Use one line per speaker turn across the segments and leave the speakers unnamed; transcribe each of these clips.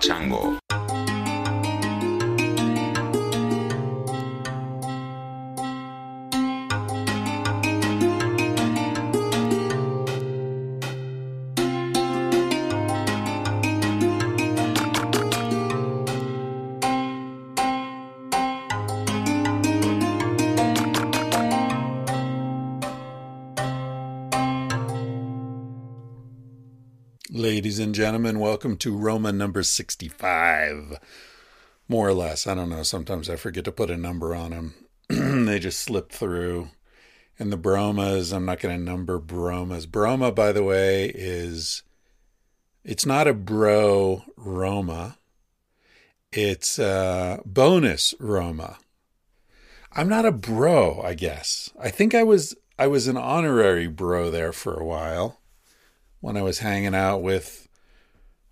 Chango.
And gentlemen, welcome to Roma number 65. More or less. I don't know. Sometimes I forget to put a number on them. they just slip through. And the bromas, I'm not going to number bromas. Broma, by the way, is it's not a bro Roma. It's a bonus Roma. I'm not a bro, I guess. I think I was I was an honorary bro there for a while when I was hanging out with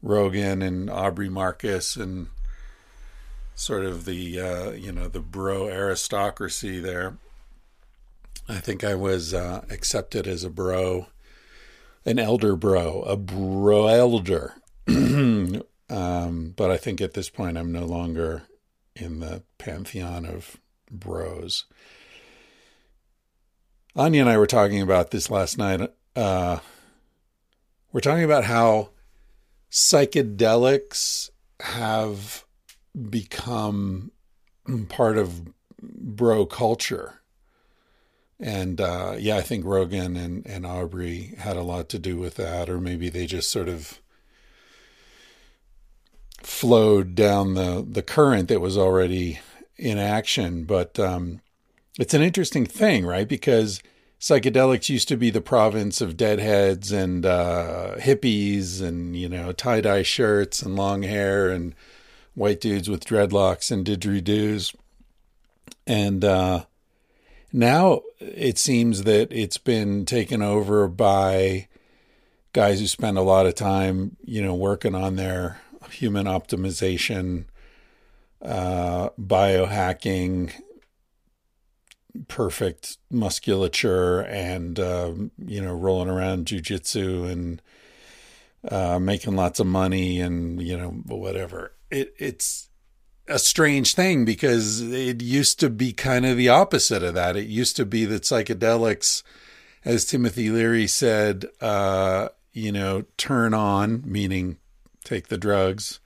Rogan and Aubrey Marcus and sort of the uh, you know the bro aristocracy there. I think I was uh, accepted as a bro, an elder bro, a bro elder. um, but I think at this point I'm no longer in the pantheon of bros. Anya and I were talking about this last night. Uh, we're talking about how psychedelics have become part of bro culture. And uh, yeah, I think Rogan and, and Aubrey had a lot to do with that, or maybe they just sort of flowed down the, the current that was already in action. But um, it's an interesting thing, right? Because psychedelics used to be the province of deadheads and uh, hippies and you know tie dye shirts and long hair and white dudes with dreadlocks and didgeridoos, and uh, now it seems that it's been taken over by guys who spend a lot of time you know working on their human optimization, uh, biohacking perfect musculature and um, you know rolling around jujitsu and uh, making lots of money and you know whatever. It it's a strange thing because it used to be kind of the opposite of that. It used to be that psychedelics, as Timothy Leary said, uh, you know, turn on, meaning take the drugs,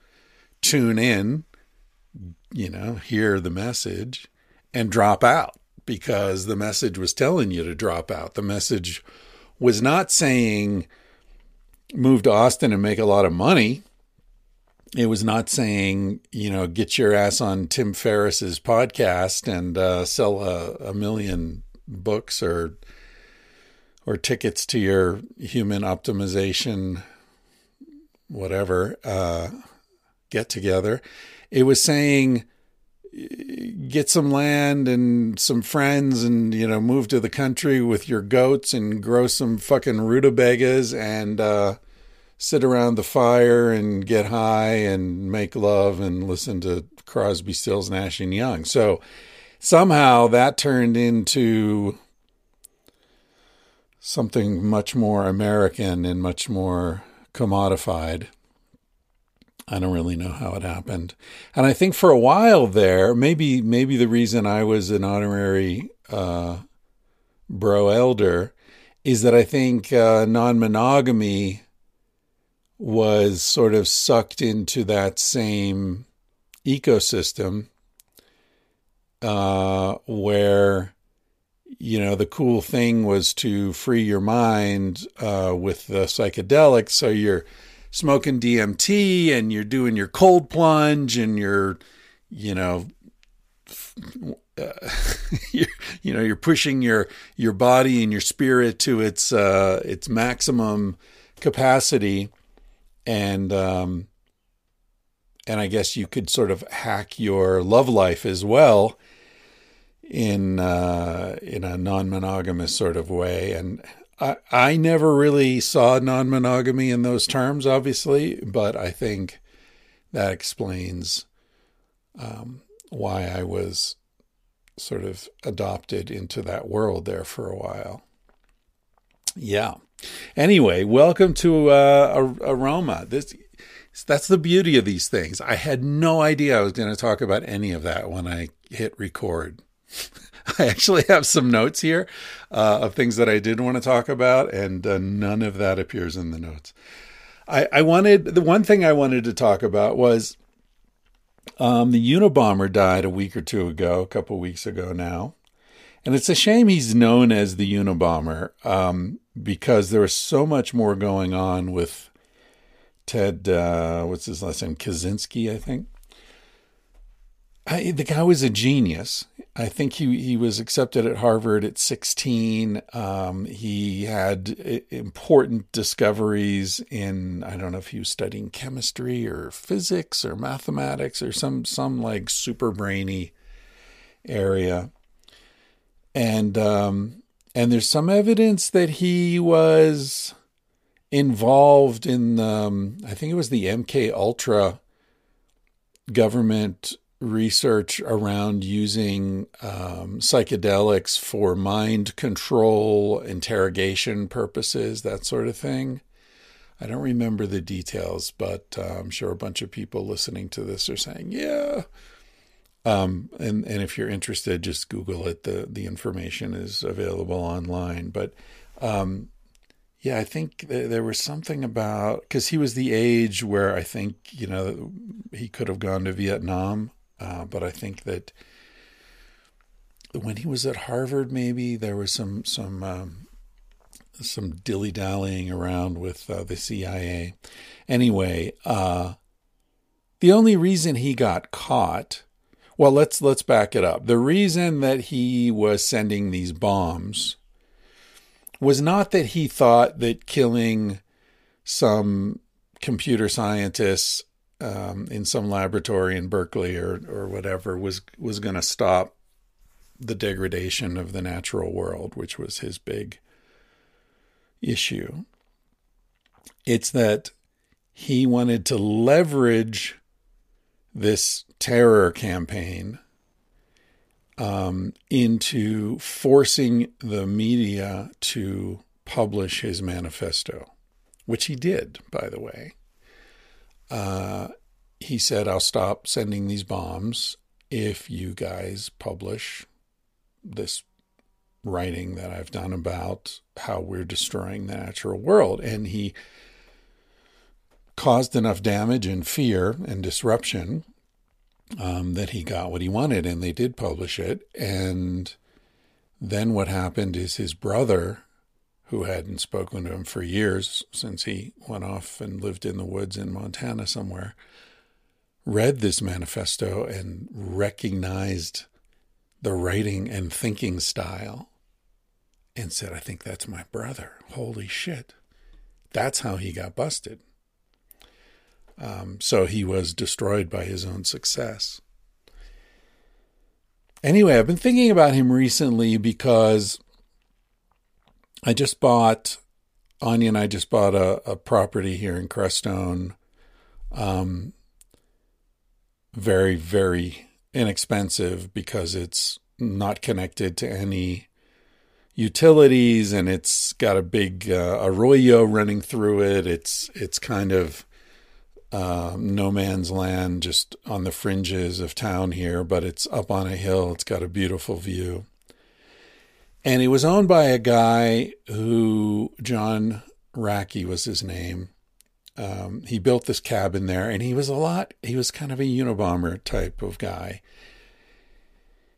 tune in, you know, hear the message, and drop out because the message was telling you to drop out. The message was not saying move to Austin and make a lot of money. It was not saying, you know, get your ass on Tim Ferriss's podcast and uh, sell a, a million books or or tickets to your human optimization whatever uh, get together. It was saying get some land and some friends and you know move to the country with your goats and grow some fucking rutabagas and uh, sit around the fire and get high and make love and listen to Crosby, Stills, Nash and Young. So somehow that turned into something much more American and much more commodified. I don't really know how it happened. And I think for a while there, maybe maybe the reason I was an honorary uh, bro elder is that I think uh, non-monogamy was sort of sucked into that same ecosystem uh, where you know the cool thing was to free your mind uh, with the psychedelics so you're smoking DMT and you're doing your cold plunge and you're, you know, uh, you're, you know, you're pushing your your body and your spirit to its uh, its maximum capacity, and um, and I guess you could sort of hack your love life as well in uh, in a non monogamous sort of way, and I, I never really saw non monogamy in those terms, obviously, but I think that explains um, why I was sort of adopted into that world there for a while. Yeah. Anyway, welcome to uh, Aroma. This that's the beauty of these things. I had no idea I was going to talk about any of that when I hit record. I actually have some notes here uh, of things that I did want to talk about, and uh, none of that appears in the notes. I, I, wanted the one thing I wanted to talk about was um, the Unabomber died a week or two ago, a couple weeks ago now, and it's a shame he's known as the Unabomber um, because there was so much more going on with Ted. Uh, what's his last name? Kaczynski, I think. I, the guy was a genius. I think he he was accepted at Harvard at 16. Um, he had important discoveries in I don't know if he was studying chemistry or physics or mathematics or some some like super brainy area. And um, and there's some evidence that he was involved in um, I think it was the MK Ultra government research around using um, psychedelics for mind control, interrogation purposes, that sort of thing. I don't remember the details, but uh, I'm sure a bunch of people listening to this are saying, "Yeah." Um, and and if you're interested, just Google it. the The information is available online. But um, yeah, I think there was something about because he was the age where I think you know he could have gone to Vietnam uh, but I think that when he was at Harvard, maybe there was some some um, some dilly dallying around with uh, the CIA. Anyway, uh, the only reason he got caught, well, let's let's back it up. The reason that he was sending these bombs was not that he thought that killing some computer scientists um, in some laboratory in Berkeley or or whatever was was going to stop the degradation of the natural world, which was his big issue. It's that he wanted to leverage this terror campaign um, into forcing the media to publish his manifesto, which he did, by the way uh, he said, I'll stop sending these bombs if you guys publish this writing that I've done about how we're destroying the natural world. And he caused enough damage and fear and disruption um, that he got what he wanted, and they did publish it. And then what happened is his brother who hadn't spoken to him for years since he went off and lived in the woods in Montana somewhere, read this manifesto and recognized the writing and thinking style and said, I think that's my brother. Holy shit. That's how he got busted. Um, so he was destroyed by his own success. Anyway, I've been thinking about him recently because I just bought Anya and I just bought a, a property here in Crestone. Um, very, very inexpensive because it's not connected to any utilities and it's got a big uh, arroyo running through it. It's it's kind of uh, no man's land, just on the fringes of town here, but it's up on a hill. It's got a beautiful view. And it was owned by a guy who, John Racky was his name. Um, he built this cabin there, and he was a lot, he was kind of a Unabomber type of guy.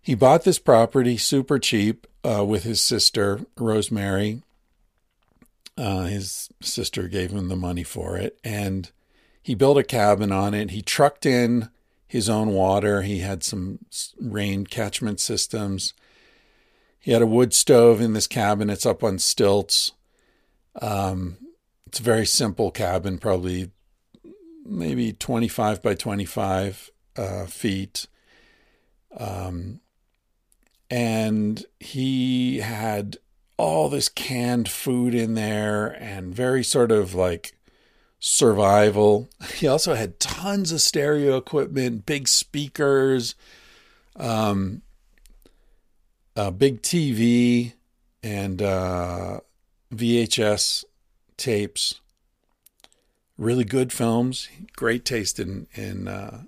He bought this property super cheap uh, with his sister, Rosemary. Uh, his sister gave him the money for it, and he built a cabin on it. He trucked in his own water. He had some rain catchment systems. He had a wood stove in this cabin. It's up on stilts. Um, it's a very simple cabin, probably maybe 25 by 25 uh, feet. Um, and he had all this canned food in there and very sort of like survival. He also had tons of stereo equipment, big speakers. Um, a big TV and uh, VHS tapes, really good films, great taste in in uh,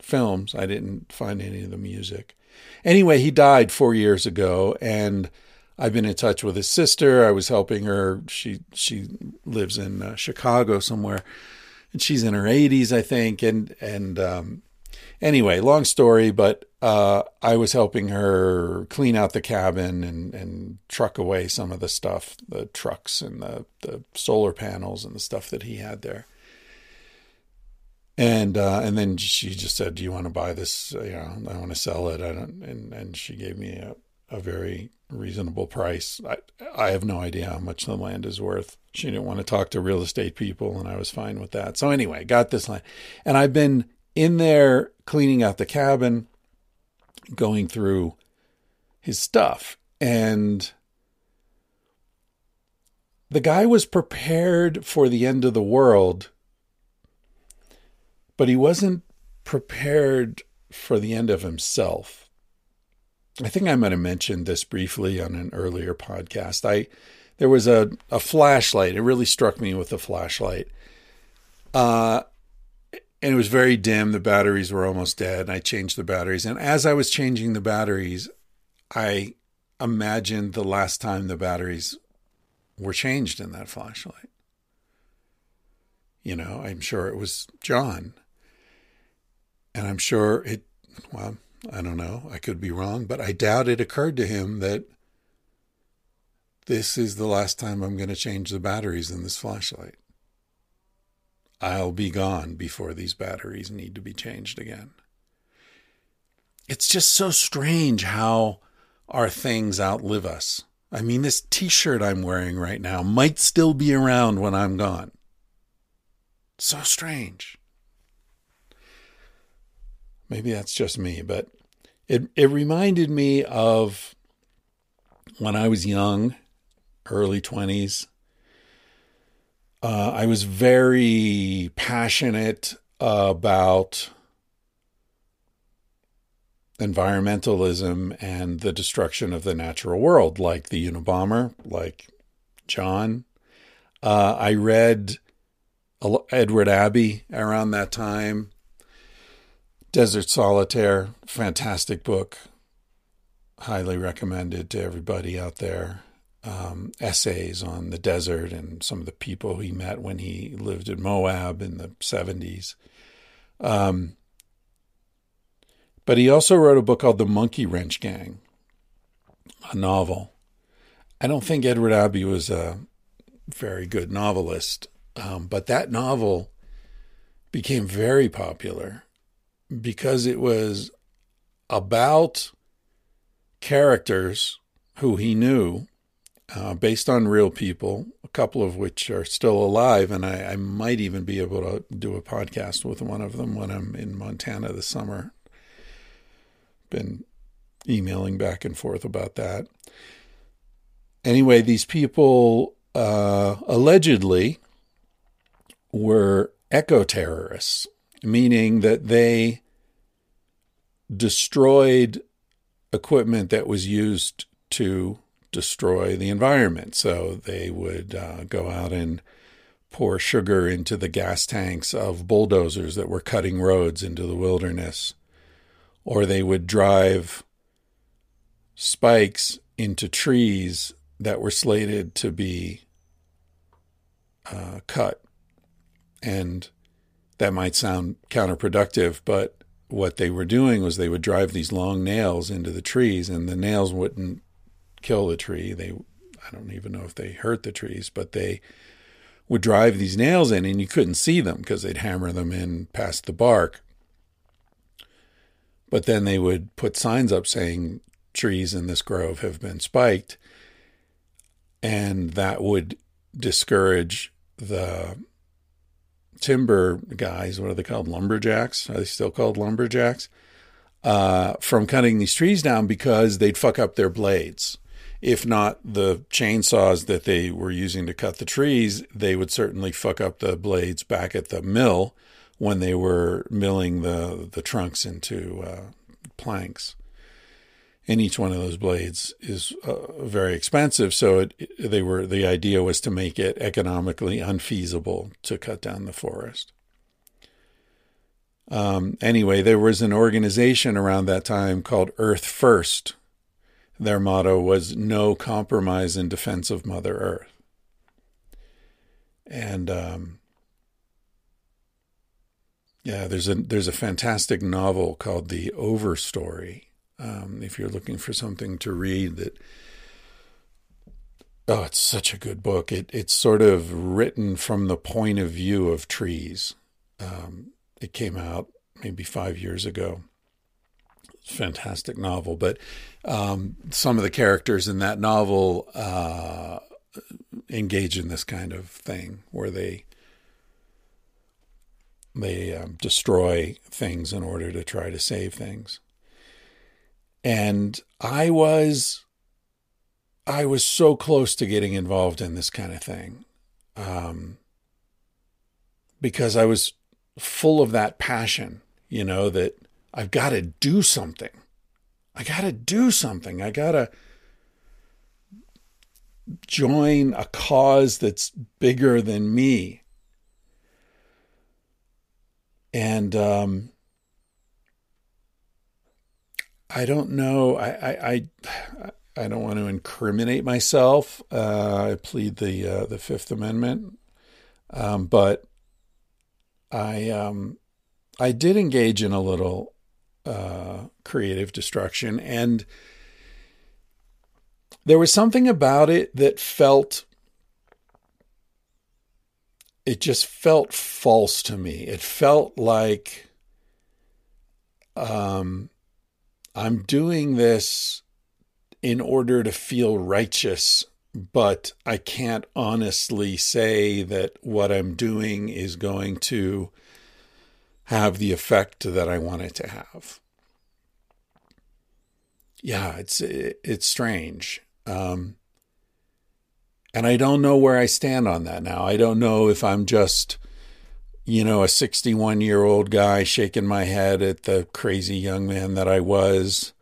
films. I didn't find any of the music. Anyway, he died four years ago, and I've been in touch with his sister. I was helping her. She she lives in uh, Chicago somewhere, and she's in her 80s, I think. And and um, anyway, long story, but uh, I was helping her clean out the cabin and and truck away some of the stuff, the trucks and the the solar panels and the stuff that he had there. And uh, and then she just said, "Do you want to buy this? You know, I want to sell it." I don't. And and she gave me a, a very reasonable price. I I have no idea how much the land is worth. She didn't want to talk to real estate people, and I was fine with that. So anyway, got this land, and I've been in there cleaning out the cabin, going through his stuff, and the guy was prepared for the end of the world but he wasn't prepared for the end of himself. I think I might have mentioned this briefly on an earlier podcast. I there was a, a flashlight. It really struck me with the flashlight. Uh, and it was very dim. The batteries were almost dead. And I changed the batteries. And as I was changing the batteries, I imagined the last time the batteries were changed in that flashlight. You know, I'm sure it was John. And I'm sure it, well, I don't know, I could be wrong, but I doubt it occurred to him that this is the last time I'm going to change the batteries in this flashlight. I'll be gone before these batteries need to be changed again. It's just so strange how our things outlive us. I mean, this t shirt I'm wearing right now might still be around when I'm gone. So strange. Maybe that's just me, but it it reminded me of when I was young, early 20s. Uh, I was very passionate about environmentalism and the destruction of the natural world, like the Unabomber, like John. Uh, I read Edward Abbey around that time. Desert Solitaire, fantastic book. Highly recommended to everybody out there. Um, essays on the desert and some of the people he met when he lived in Moab in the 70s. Um, but he also wrote a book called The Monkey Wrench Gang, a novel. I don't think Edward Abbey was a very good novelist, um, but that novel became very popular because it was about characters who he knew uh, based on real people, a couple of which are still alive. And I, I, might even be able to do a podcast with one of them when I'm in Montana this summer. Been emailing back and forth about that. Anyway, these people uh, allegedly were eco terrorists, meaning that they destroyed equipment that was used to destroy the environment. So they would uh, go out and pour sugar into the gas tanks of bulldozers that were cutting roads into the wilderness, or they would drive spikes into trees that were slated to be uh, cut. And that might sound counterproductive, but what they were doing was they would drive these long nails into the trees, and the nails wouldn't kill the tree. They, I don't even know if they hurt the trees, but they would drive these nails in, and you couldn't see them because they'd hammer them in past the bark. But then they would put signs up saying trees in this grove have been spiked, and that would discourage the timber guys, what are they called? Lumberjacks? Are they still called lumberjacks? Uh, from cutting these trees down because they'd fuck up their blades. If not the chainsaws that they were using to cut the trees, they would certainly fuck up the blades back at the mill when they were milling the, the trunks into uh, planks. and each one of those blades is uh, very expensive. So it, they were the idea was to make it economically unfeasible to cut down the forest. Um, anyway, there was an organization around that time called Earth First. Their motto was "No compromise in defense of Mother Earth," and um, yeah, there's a there's a fantastic novel called The Overstory. Um, if you're looking for something to read that oh it's such a good book. It it's sort of written from the point of view of trees. Um, it came out maybe five years ago. Fantastic novel but um, some of the characters in that novel uh, engage in this kind of thing where they they um, destroy things in order to try to save things and I was I was so close to getting involved in this kind of thing. Um, because I was full of that passion, you know, that I've got to do something. I got to do something. I got to join a cause that's bigger than me. And um, I don't know. I I I, I don't want to incriminate myself. Uh, I plead the uh, the Fifth Amendment, um, but I um, I did engage in a little uh, creative destruction, and there was something about it that felt. It just felt false to me. It felt like um, I'm doing this in order to feel righteous, but I can't honestly say that what I'm doing is going to have the effect that I want it to have. Yeah, it's it's strange. Um, and I don't know where I stand on that now. I don't know if I'm just you know, a 61 year old guy shaking my head at the crazy young man that I was.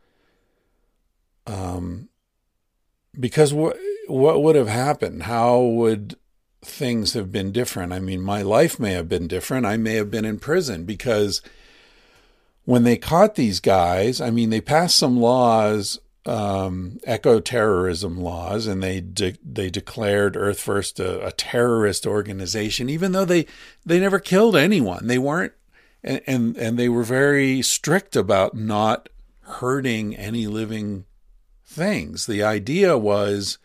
Um, because what what would have happened? How would things have been different? I mean, my life may have been different. I may have been in prison because when they caught these guys, I mean, they passed some laws um, eco terrorism laws, and they de- they declared Earth First a, a, terrorist organization, even though they they never killed anyone. They weren't, and, and and they were very strict about not hurting any living things. The idea was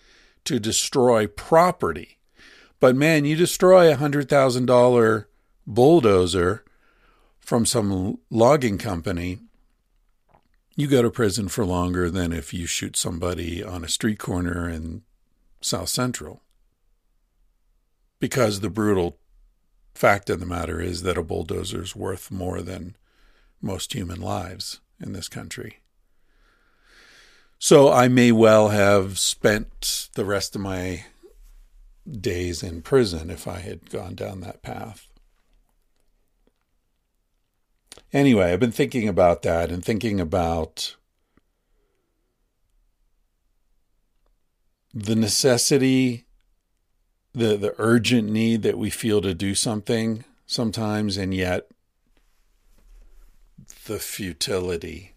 to destroy property, but man, you destroy a hundred thousand dollar bulldozer from some logging company you go to prison for longer than if you shoot somebody on a street corner in South Central. Because the brutal fact of the matter is that a bulldozer is worth more than most human lives in this country. So I may well have spent the rest of my days in prison if I had gone down that path. Anyway, I've been thinking about that and thinking about the necessity, the the urgent need that we feel to do something sometimes, and yet the futility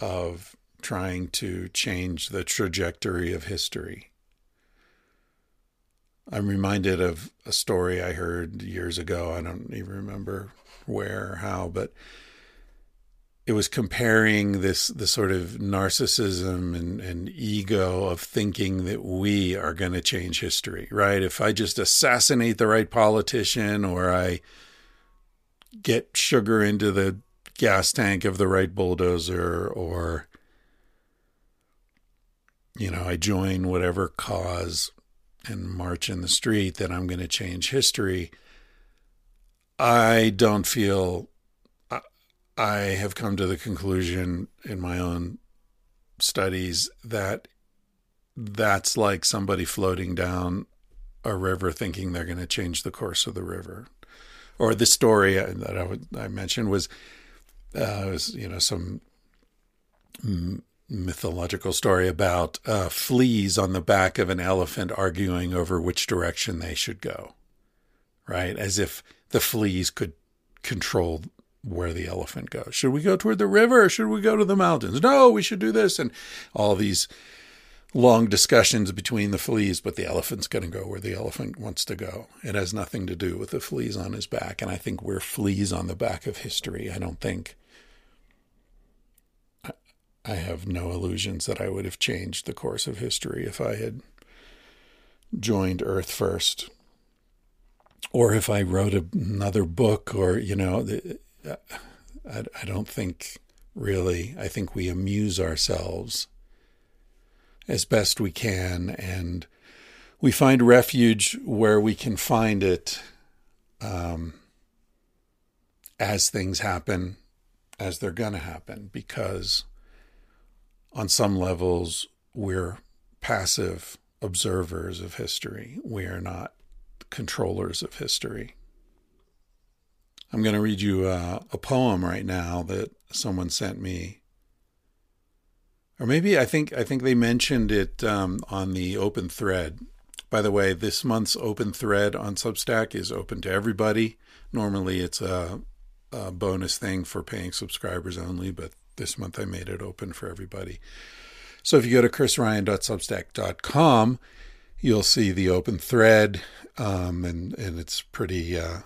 of trying to change the trajectory of history. I'm reminded of a story I heard years ago. I don't even remember where or how, but it was comparing this the sort of narcissism and, and ego of thinking that we are going to change history, right? If I just assassinate the right politician or I get sugar into the gas tank of the right bulldozer or you know, I join whatever cause and march in the street that I'm going to change history. I don't feel I have come to the conclusion in my own studies that that's like somebody floating down a river thinking they're going to change the course of the river. Or the story that I, I mentioned was, uh, was, you know, some mythological story about uh, fleas on the back of an elephant arguing over which direction they should go, right? As if the fleas could control where the elephant goes. Should we go toward the river should we go to the mountains? No, we should do this. And all these long discussions between the fleas, but the elephant's going to go where the elephant wants to go. It has nothing to do with the fleas on his back. And I think we're fleas on the back of history. I don't think. I have no illusions that I would have changed the course of history if I had joined Earth first. Or if I wrote another book, or, you know, I, I don't think really. I think we amuse ourselves as best we can, and we find refuge where we can find it um, as things happen, as they're going to happen, because on some levels we're passive observers of history. We are not controllers of history. I'm going to read you a, a poem right now that someone sent me or maybe I think I think they mentioned it um, on the open thread. By the way, this month's open thread on Substack is open to everybody. Normally, it's a, a bonus thing for paying subscribers only, but this month I made it open for everybody. So if you go to chrisryan.substack.com, you'll see the open thread, um, and and it's pretty uh,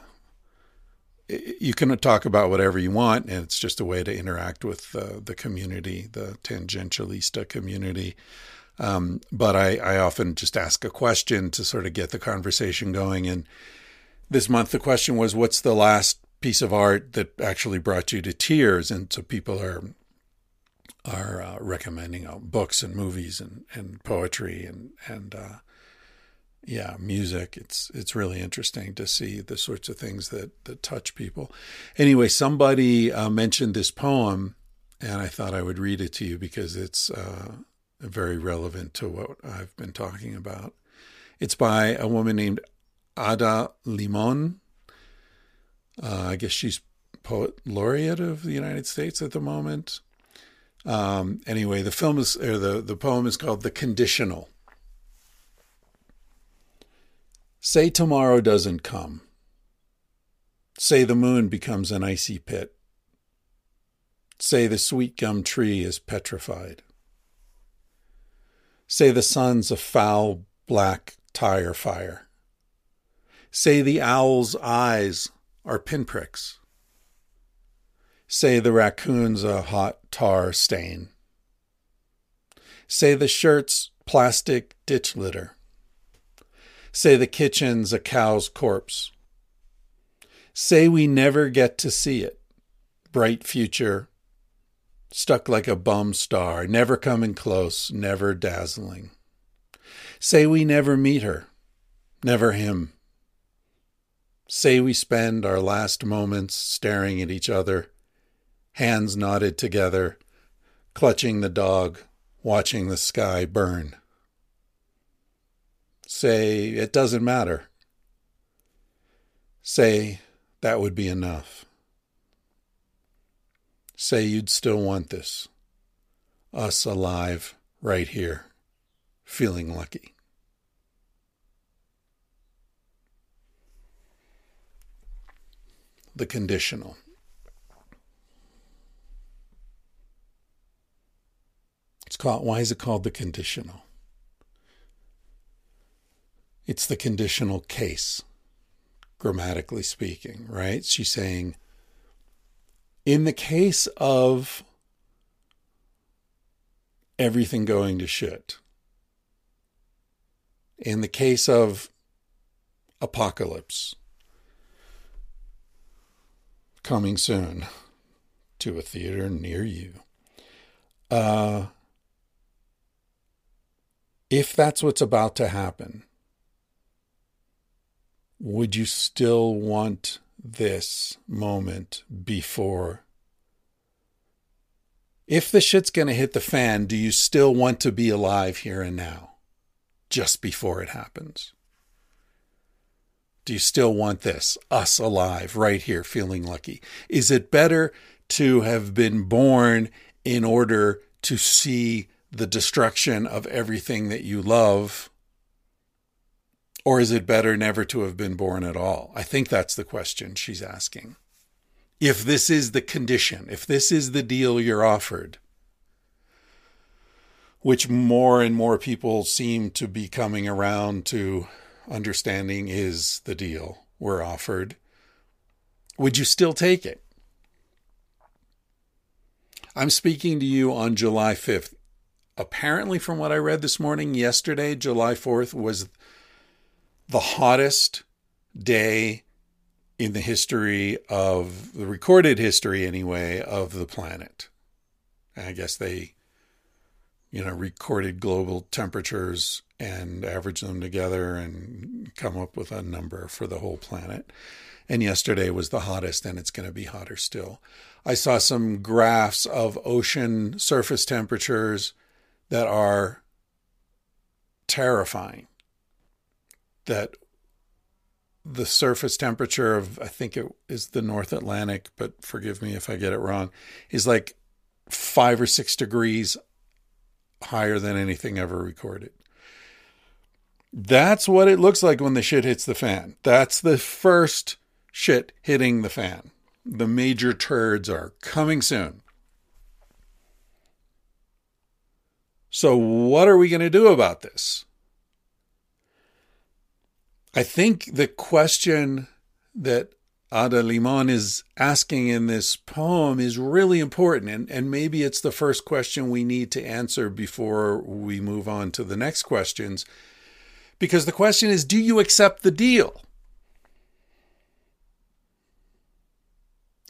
you can talk about whatever you want, and it's just a way to interact with uh, the community, the tangentialista community. Um, but I, I often just ask a question to sort of get the conversation going. And this month, the question was, "What's the last piece of art that actually brought you to tears?" And so people are are uh, recommending uh, books and movies and, and poetry and and uh, yeah, music. It's it's really interesting to see the sorts of things that that touch people. Anyway, somebody uh, mentioned this poem, and I thought I would read it to you because it's uh, very relevant to what I've been talking about. It's by a woman named Ada Limón. Uh, I guess she's poet laureate of the United States at the moment. Um, anyway, the film is or the the poem is called "The Conditional." Say tomorrow doesn't come. Say the moon becomes an icy pit. Say the sweet gum tree is petrified. Say the sun's a foul black tire fire. Say the owl's eyes are pinpricks. Say the raccoon's a hot tar stain. Say the shirt's plastic ditch litter. Say the kitchen's a cow's corpse. Say we never get to see it. Bright future, stuck like a bum star, never coming close, never dazzling. Say we never meet her, never him. Say we spend our last moments staring at each other, hands knotted together, clutching the dog, watching the sky burn say it doesn't matter. Say that would be enough. Say you'd still want this. Us alive right here, feeling lucky. The conditional. It's called, why is it called the conditional? It's the conditional case, grammatically speaking, right? She's saying, in the case of everything going to shit, in the case of apocalypse coming soon to a theater near you, uh, if that's what's about to happen, would you still want this moment before? If the shit's going to hit the fan, do you still want to be alive here and now, just before it happens? Do you still want this, us alive, right here, feeling lucky? Is it better to have been born in order to see the destruction of everything that you love? Or is it better never to have been born at all? I think that's the question she's asking. If this is the condition, if this is the deal you're offered, which more and more people seem to be coming around to understanding is the deal we're offered, would you still take it? I'm speaking to you on July 5th. Apparently, from what I read this morning, yesterday, July 4th, was the hottest day in the history of the recorded history, anyway, of the planet. I guess they, you know, recorded global temperatures and averaged them together and come up with a number for the whole planet. And yesterday was the hottest, and it's going to be hotter still. I saw some graphs of ocean surface temperatures that are terrifying. That the surface temperature of, I think it is the North Atlantic, but forgive me if I get it wrong, is like five or six degrees higher than anything ever recorded. That's what it looks like when the shit hits the fan. That's the first shit hitting the fan. The major turds are coming soon. So, what are we going to do about this? I think the question that Ada Limón is asking in this poem is really important. And, and maybe it's the first question we need to answer before we move on to the next questions. Because the question is do you accept the deal?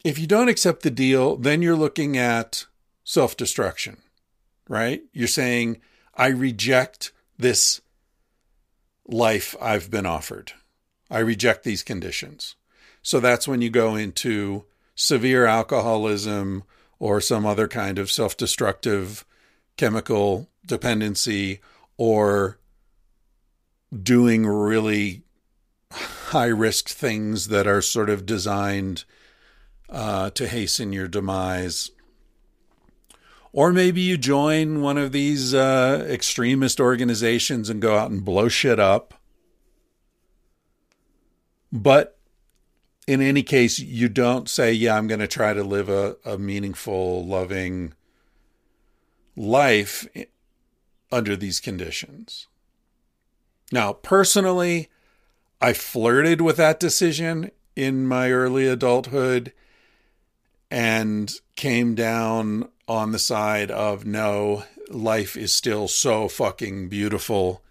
If you don't accept the deal, then you're looking at self destruction, right? You're saying, I reject this life I've been offered. I reject these conditions. So that's when you go into severe alcoholism or some other kind of self destructive chemical dependency or doing really high risk things that are sort of designed uh, to hasten your demise. Or maybe you join one of these uh, extremist organizations and go out and blow shit up. But in any case, you don't say, Yeah, I'm going to try to live a, a meaningful, loving life under these conditions. Now, personally, I flirted with that decision in my early adulthood and came down on the side of no, life is still so fucking beautiful.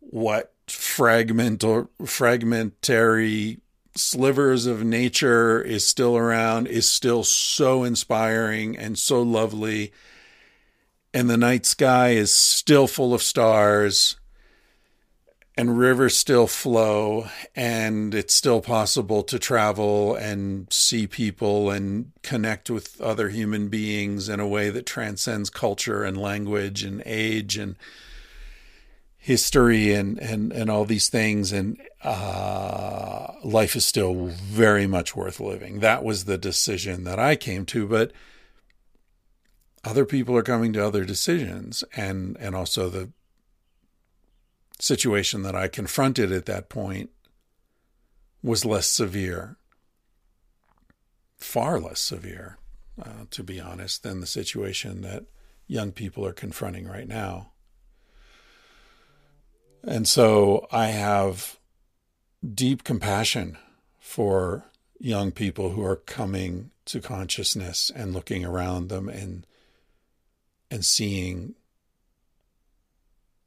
What fragment or fragmentary slivers of nature is still around is still so inspiring and so lovely. And the night sky is still full of stars and rivers still flow and it's still possible to travel and see people and connect with other human beings in a way that transcends culture and language and age and history and and and all these things. And uh, life is still very much worth living. That was the decision that i came to but other people are coming to other decisions. And and also the situation that I confronted at that point was less severe, far less severe, uh, to be honest, than the situation that young people are confronting right now. And so I have deep compassion for young people who are coming to consciousness and looking around them and and seeing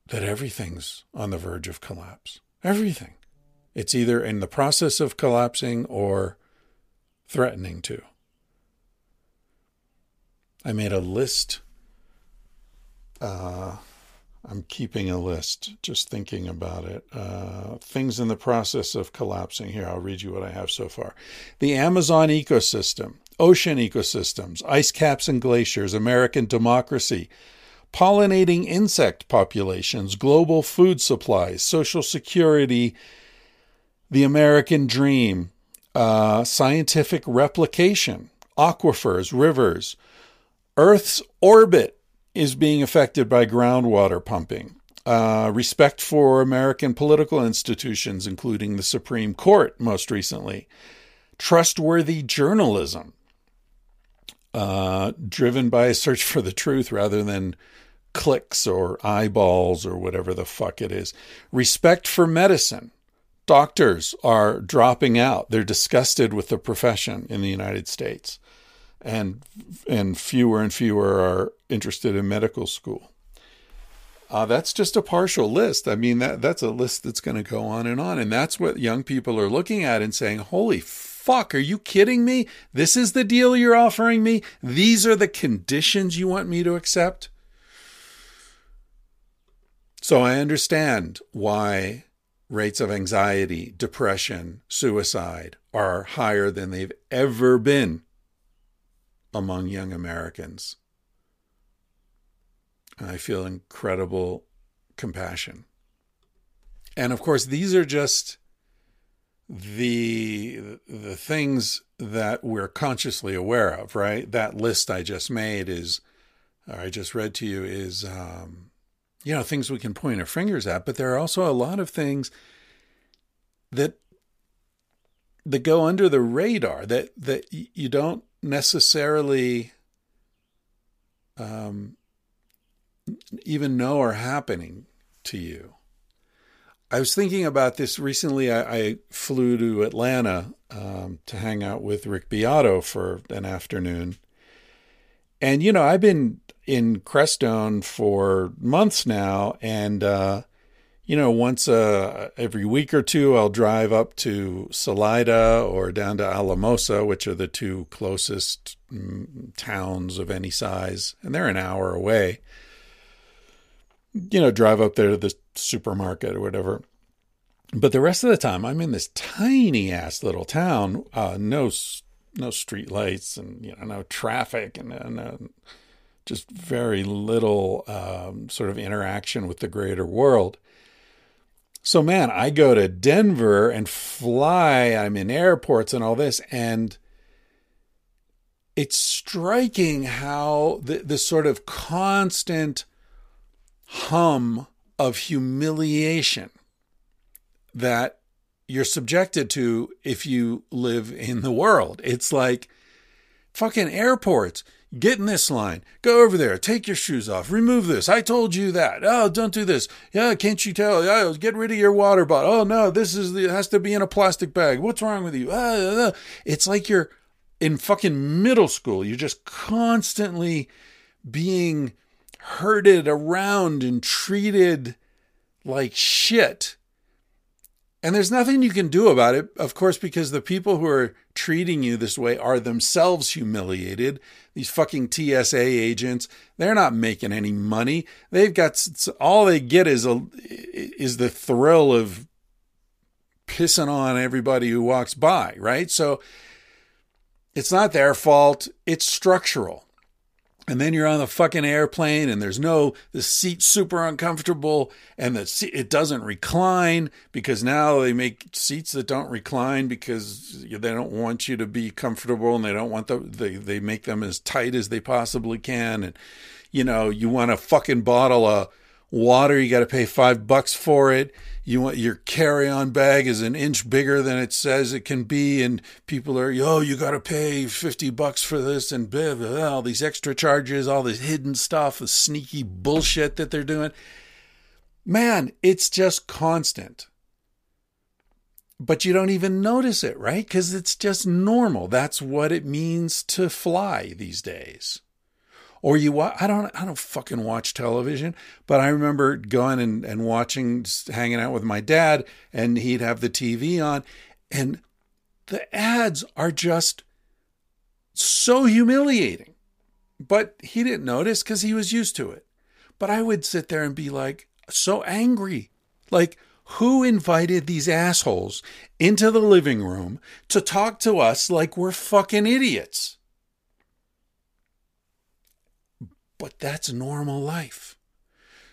that everything's on the verge of collapse. Everything. It's either in the process of collapsing or threatening to. I made a list. Uh, I'm keeping a list, just thinking about it. Uh, things in the process of collapsing. Here, I'll read you what I have so far. The Amazon ecosystem, ocean ecosystems, ice caps and glaciers, American democracy, pollinating insect populations, global food supplies, social security, the American dream, uh, scientific replication, aquifers, rivers, Earth's orbit, is being affected by groundwater pumping. Uh, respect for American political institutions, including the Supreme Court, most recently. Trustworthy journalism, uh, driven by a search for the truth rather than clicks or eyeballs or whatever the fuck it is. Respect for medicine. Doctors are dropping out. They're disgusted with the profession in the United States. And and fewer and fewer are interested in medical school. Uh, that's just a partial list. I mean, that that's a list that's going to go on and on, and that's what young people are looking at and saying, "Holy fuck, are you kidding me? This is the deal you're offering me. These are the conditions you want me to accept." So I understand why rates of anxiety, depression, suicide are higher than they've ever been among young Americans. I feel incredible compassion. And of course, these are just the the things that we're consciously aware of, right? That list I just made is, or I just read to you, is um, you know, things we can point our fingers at, but there are also a lot of things that that go under the radar that that you don't necessarily um, even know are happening to you. I was thinking about this recently. I, I flew to Atlanta um, to hang out with Rick Beato for an afternoon, and you know I've been in Crestone for months now, and uh, you know, once uh, every week or two, I'll drive up to Salida or down to Alamosa, which are the two closest mm, towns of any size, and they're an hour away. You know, drive up there to the supermarket or whatever. But the rest of the time, I'm in this tiny ass little town, uh, no no street lights and you know no traffic and, and uh, just very little um, sort of interaction with the greater world. So, man, I go to Denver and fly, I'm in airports and all this, and it's striking how the, the sort of constant hum of humiliation that you're subjected to if you live in the world. It's like fucking airports. Get in this line. Go over there. Take your shoes off. Remove this. I told you that. Oh, don't do this. Yeah, can't you tell? Oh, get rid of your water bottle. Oh no, this is the, it has to be in a plastic bag. What's wrong with you? Ah. It's like you're in fucking middle school. You're just constantly being herded around and treated like shit and there's nothing you can do about it, of course, because the people who are treating you this way are themselves humiliated. These fucking TSA agents, they're not making any money. They've got all they get is a is the thrill of pissing on everybody who walks by, right? So it's not their fault, it's structural and then you're on the fucking airplane and there's no the seat's super uncomfortable and the seat, it doesn't recline because now they make seats that don't recline because they don't want you to be comfortable and they don't want the they they make them as tight as they possibly can. And you know you want a fucking bottle of water you got to pay 5 bucks for it you want your carry-on bag is an inch bigger than it says it can be and people are oh you got to pay 50 bucks for this and blah, blah, blah, all these extra charges all this hidden stuff the sneaky bullshit that they're doing. Man it's just constant. But you don't even notice it right? Because it's just normal. That's what it means to fly these days or you I don't I don't fucking watch television, but I remember going and, and watching hanging out with my dad and he'd have the TV on and the ads are just so humiliating. But he didn't notice cuz he was used to it. But I would sit there and be like so angry. Like who invited these assholes into the living room to talk to us like we're fucking idiots? But that's normal life.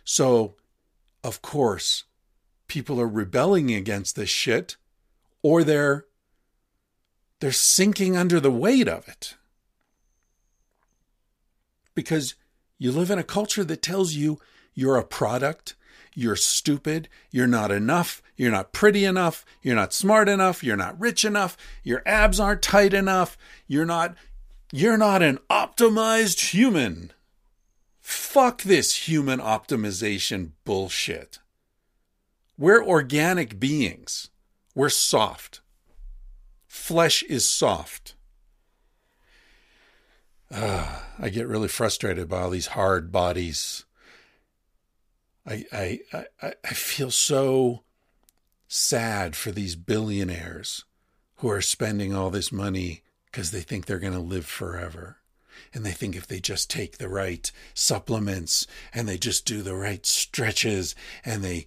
So, of course, people are rebelling against this shit or they're they're sinking under the weight of it. Because You live in a culture that tells you you're a product, you're stupid, you're not enough, you're not pretty enough, you're not smart enough, you're not rich enough, your abs aren't tight enough, you're not you're not an optimized human. Fuck this human optimization bullshit. We're organic beings. We're soft. Flesh is soft. Uh, I get really frustrated by all these hard bodies. I, I, I, I feel so sad for these billionaires who are spending all this money because they think they're going to live forever. And they think if they just take the right supplements and they just do the right stretches and they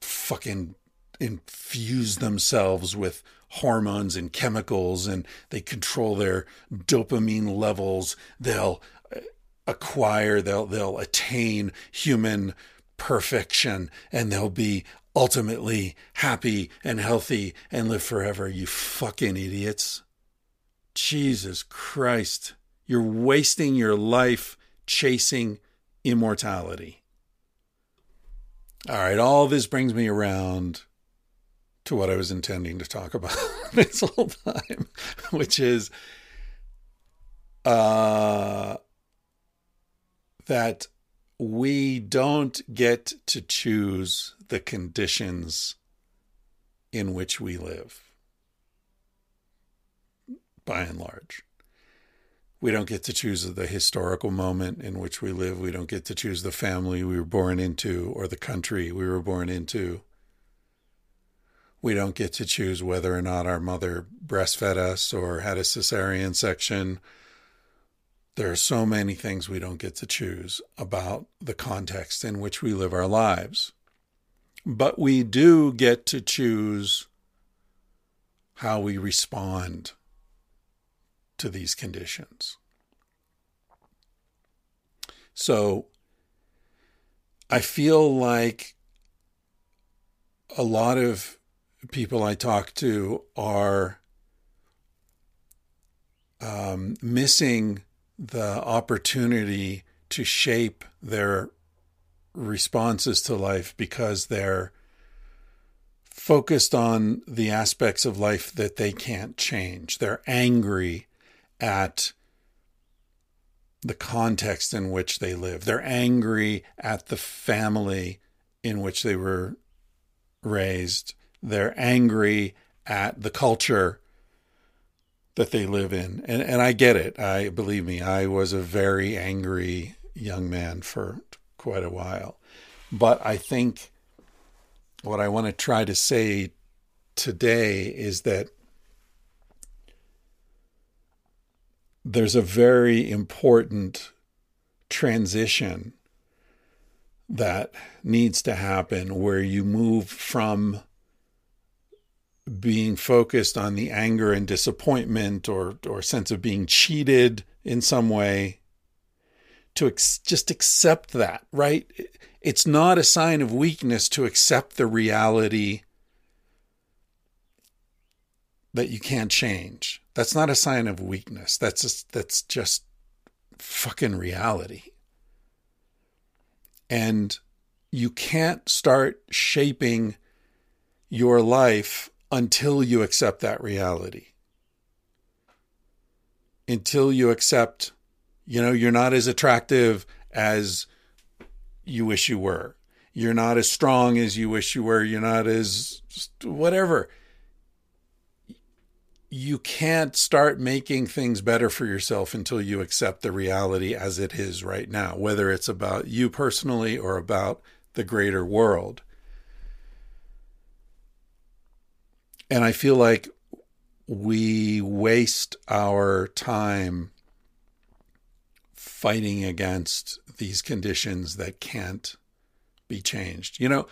fucking infuse themselves with hormones and chemicals and they control their dopamine levels they'll uh, acquire they'll they'll attain human perfection and they'll be ultimately happy and healthy and live forever you fucking idiots. Jesus Christ you're wasting your life chasing immortality all right all this brings me around to what I was intending to talk about this whole time, which is uh, that we don't get to choose the conditions in which we live, by and large. We don't get to choose the historical moment in which we live. We don't get to choose the family we were born into or the country we were born into we don't get to choose whether or not our mother breastfed us or had a cesarean section. There are so many things we don't get to choose about the context in which we live our lives. But we do get to choose how we respond to these conditions. So I feel like a lot of people I talk to are um, missing the opportunity to shape their responses to life because they're focused on the aspects of life that they can't change. They're angry at the context in which they live. They're angry at the family in which they were raised. They're angry at the culture that they live in. And and I get it. I believe me, I was a very angry young man for quite a while. But I think what I want to try to say today is that there's a very important transition that needs to happen where you move from being focused on the anger and disappointment or or sense of being cheated in some way to ex- just accept that right? It's not a sign of weakness to accept the reality that you can't change that's not a sign of weakness that's just, that's just fucking reality and you can't start shaping your life until you accept that reality. Until you accept, you know, you're not as attractive as you wish you were. You're not as strong as you wish you were. You're not as whatever. You can't start making things better for yourself until you accept the reality as it is right now, whether it's about you personally or about the greater world. And I feel like we waste our time fighting against these conditions that can't be changed. You know,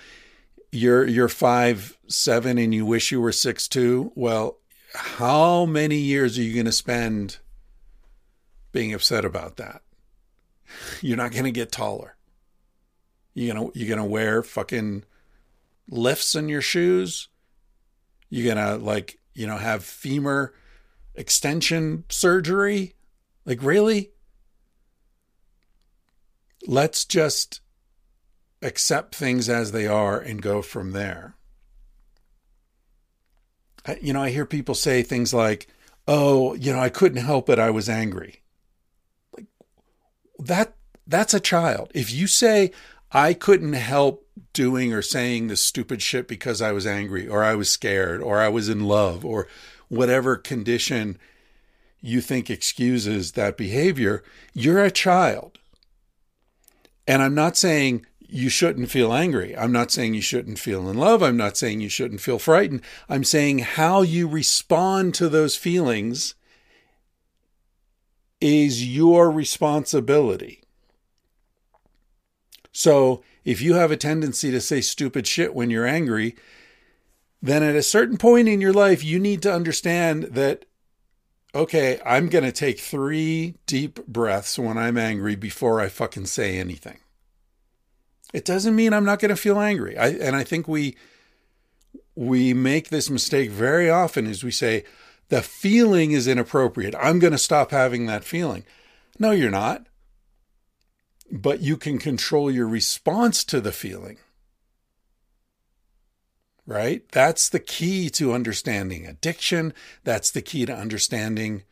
you're you're five seven and you wish you were six two. Well, how many years are you going to spend being upset about that? You're not going to get taller. You know, you're going to wear fucking lifts in your shoes. You're going to like, you know, have femur extension surgery? Like, really? let's just accept things as they are and go from there. You know, I hear people say things like, "Oh, you know, I couldn't help it. I was angry." Like that that's a child. If you say, "I couldn't help doing or saying this stupid shit because I was angry or I was scared or I was in love or whatever condition you think excuses that behavior, you're a child. And I'm not saying you shouldn't feel angry. I'm not saying you shouldn't feel in love. I'm not saying you shouldn't feel frightened. I'm saying how you respond to those feelings is your responsibility. So if you have a tendency to say stupid shit when you're angry, then at a certain point in your life, you need to understand that, okay, I'm going to take three deep breaths when I'm angry before I fucking say anything. It doesn't mean I'm not going to feel angry. I, and I think we we make this mistake very often is we say the feeling is inappropriate. I'm going to stop having that feeling. No, you're not. But you can control your response to the feeling. Right? That's the key to understanding addiction. That's the key to understanding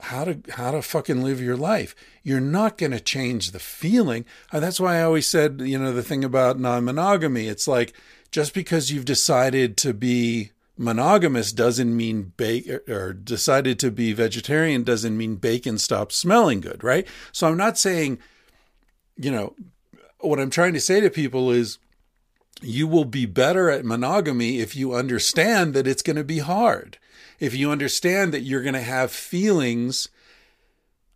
how to how to fucking live your life. You're not going to change the feeling. Uh, that's why I always said, you know, the thing about non-monogamy. It's like just because you've decided to be monogamous doesn't mean bacon or decided to be vegetarian doesn't mean bacon stops smelling good, right? So I'm not saying, you know, what I'm trying to say to people is you will be better at monogamy if you understand that it's going to be hard if you understand that you're going to have feelings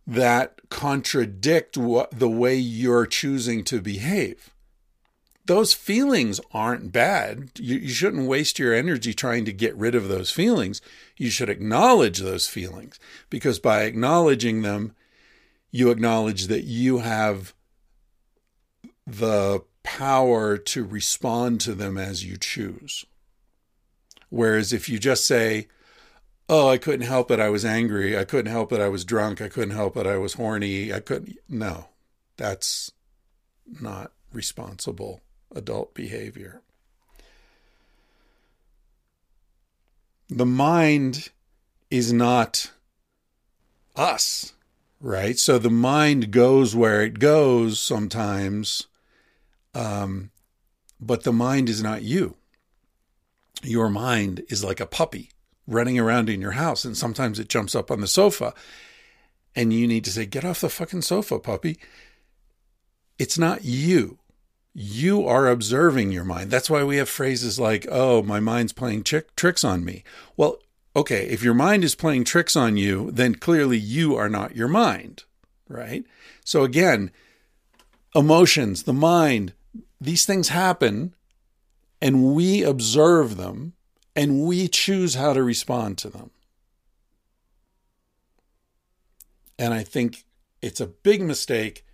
that contradict what, the way you're choosing to behave. Those feelings aren't bad. You, you shouldn't waste your energy trying to get rid of those feelings. You should acknowledge those feelings because by acknowledging them, you acknowledge that you have the power to respond to them as you choose. Whereas if you just say, oh, I couldn't help it. I was angry. I couldn't help it. I was drunk. I couldn't help it. I was horny. I couldn't. No, that's not responsible adult behavior. The mind is not us, right? So the mind goes where it goes sometimes, um, but the mind is not you. Your mind is like a puppy running around in your house and sometimes it jumps up on the sofa and you need to say, Get off the fucking sofa, puppy. It's not you. You are observing your mind. That's why we have phrases like, Oh, my mind's playing tricks on me. Well, okay, if your mind is playing tricks on you, then clearly you are not your mind, right? So again, emotions, the mind, these things happen and we observe them and we choose how to respond to them. And I think it's a big mistake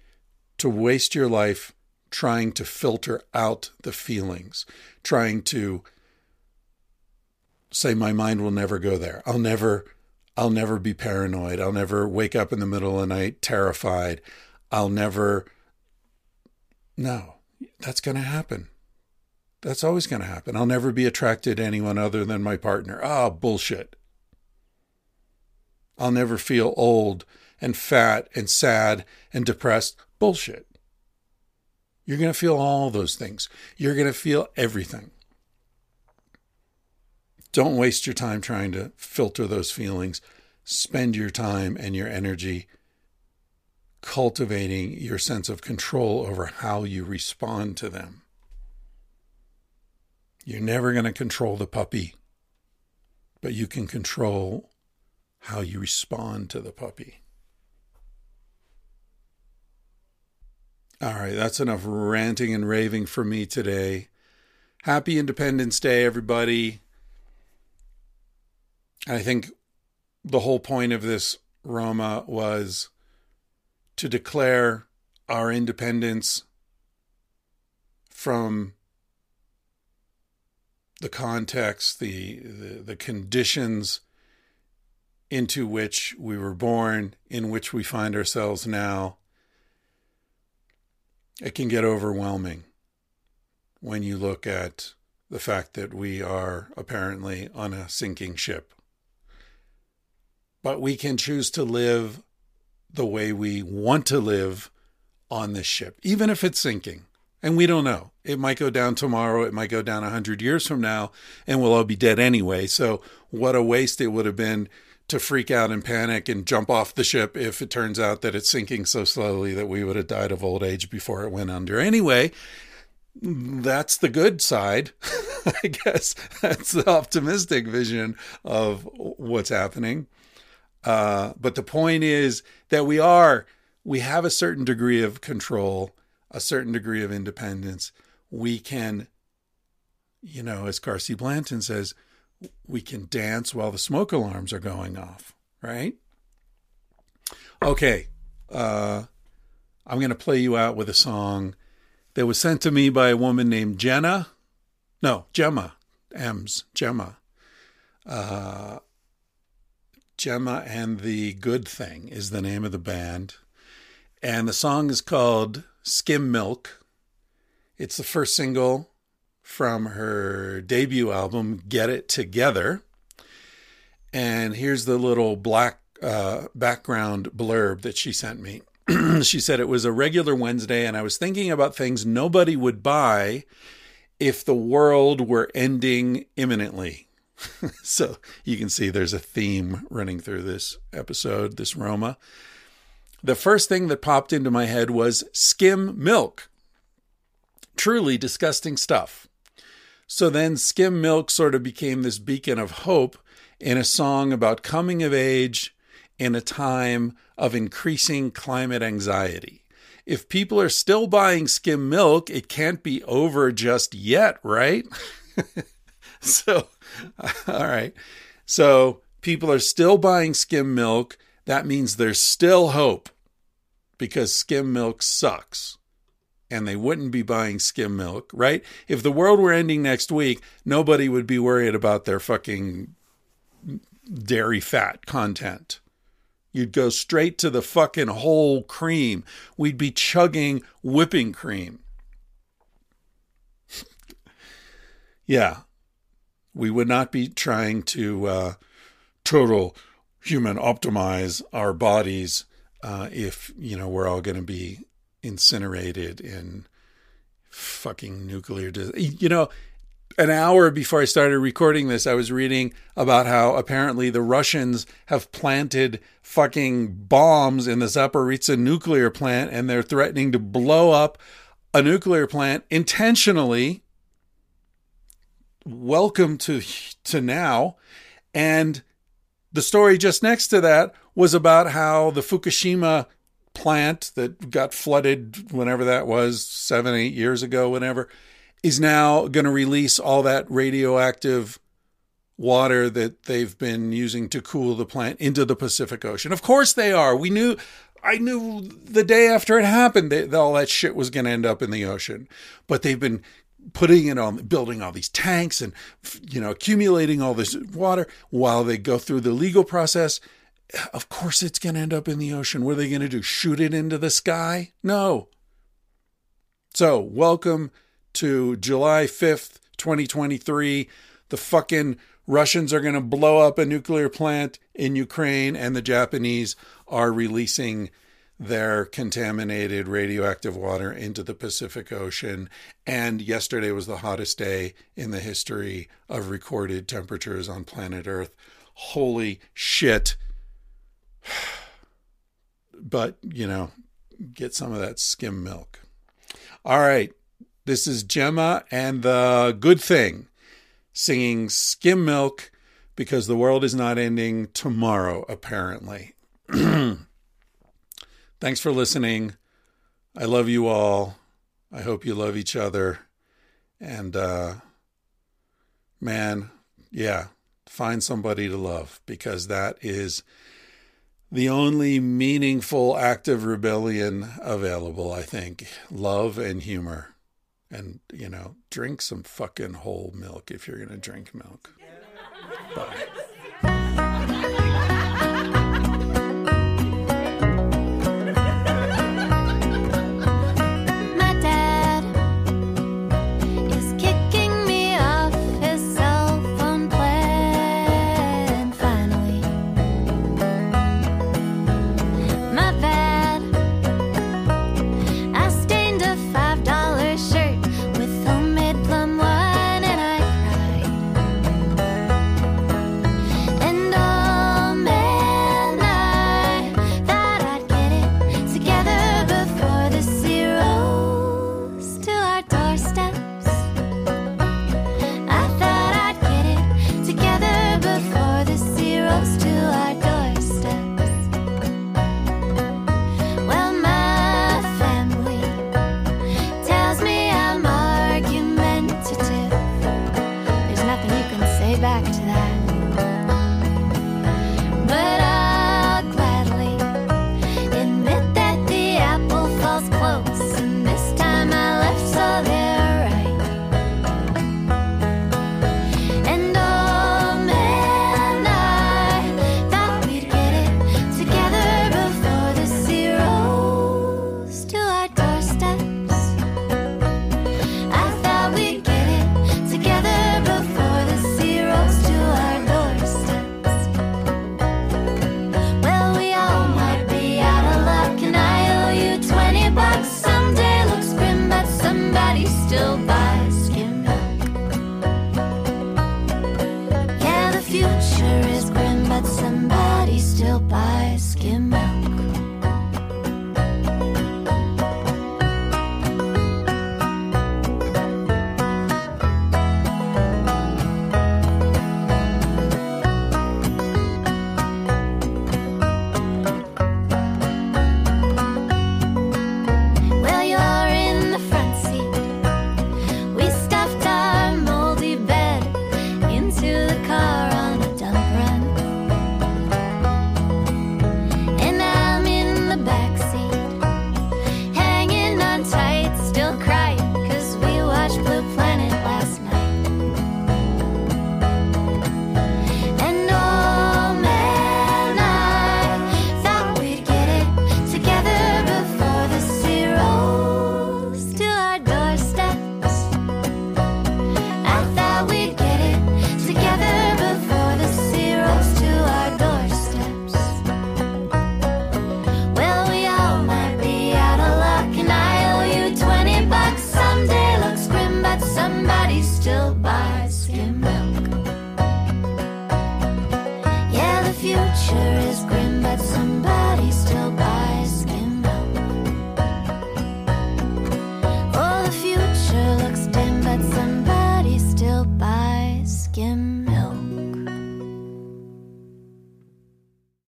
to waste your life trying to filter out the feelings, trying to say my mind will never go there. I'll never I'll never be paranoid. I'll never wake up in the middle of the night terrified. I'll never No, that's going to happen. That's always going to happen. I'll never be attracted to anyone other than my partner. Ah, bullshit. I'll never feel old and fat and sad and depressed. Bullshit. You're going to feel all those things. You're going to feel everything. Don't waste your time trying to filter those feelings. Spend your time and your energy cultivating your sense of control over how you respond to them. You're never going to control the puppy, but you can control how you respond to the puppy. All right, that's enough ranting and raving for me today. Happy Independence Day, everybody. I think the whole point of this Roma was to declare our independence from the context, the, the, the conditions into which we were born, in which we find ourselves now, it can get overwhelming when you look at the fact that we are apparently on a sinking ship. But we can choose to live the way we want to live on this ship, even if it's sinking. And we don't know. It might go down tomorrow. It might go down 100 years from now, and we'll all be dead anyway. So, what a waste it would have been to freak out and panic and jump off the ship if it turns out that it's sinking so slowly that we would have died of old age before it went under. Anyway, that's the good side. I guess that's the optimistic vision of what's happening. Uh, but the point is that we are, we have a certain degree of control, a certain degree of independence. We can, you know, as Carsie Blanton says, we can dance while the smoke alarms are going off, right? Okay, uh, I'm going to play you out with a song that was sent to me by a woman named Jenna. No, Jemma. M's. Jemma. Uh, Jemma and the Good Thing is the name of the band. And the song is called Skim Milk. It's the first single from her debut album, Get It Together. And here's the little black uh, background blurb that she sent me. she said it was a regular Wednesday, and I was thinking about things nobody would buy if the world were ending imminently. so you can see there's a theme running through this episode, this Roma. The first thing that popped into my head was skim milk. Truly disgusting stuff. So then skim milk sort of became this beacon of hope in a song about coming of age in a time of increasing climate anxiety. If people are still buying skim milk, it can't be over just yet, right? so, all right. So, people are still buying skim milk. That means there's still hope because skim milk sucks and they wouldn't be buying skim milk, right? If the world were ending next week, nobody would be worried about their fucking dairy fat content. You'd go straight to the fucking whole cream. We'd be chugging whipping cream. yeah. We would not be trying to uh, total human optimize our bodies uh, if, you know, we're all going to be incinerated in fucking nuclear. You know, an hour before I started recording this, I was reading about how apparently the Russians have planted fucking bombs in the Zaporizhzhia nuclear plant and they're threatening to blow up a nuclear plant intentionally. Welcome to to now. And the story just next to that was about how the Fukushima plant that got flooded whenever that was, seven, eight years ago, whenever, is now going to release all that radioactive water that they've been using to cool the plant into the Pacific Ocean. Of course they are. We knew. I knew the day after it happened that all that shit was going to end up in the ocean. But they've been putting it on building all these tanks and you know accumulating all this water while they go through the legal process of course it's going to end up in the ocean. What are they going to do? Shoot it into the sky? No. So, welcome to July 5th, 2023. The fucking Russians are going to blow up a nuclear plant in Ukraine, and the Japanese are releasing their contaminated radioactive water into the Pacific Ocean. And yesterday was the hottest day in the history of recorded temperatures on planet Earth. Holy shit but, you know, get some of that skim milk. All right. This is Jemma and the Good Thing singing Skim Milk because the world is not ending tomorrow, apparently. Thanks for listening. I love you all. I hope you love each other. And, uh, man, yeah, find somebody to love because that is the only meaningful act of rebellion available, I think. Love and humor. And, you know, drink some fucking whole milk if you're going to drink milk. Bye.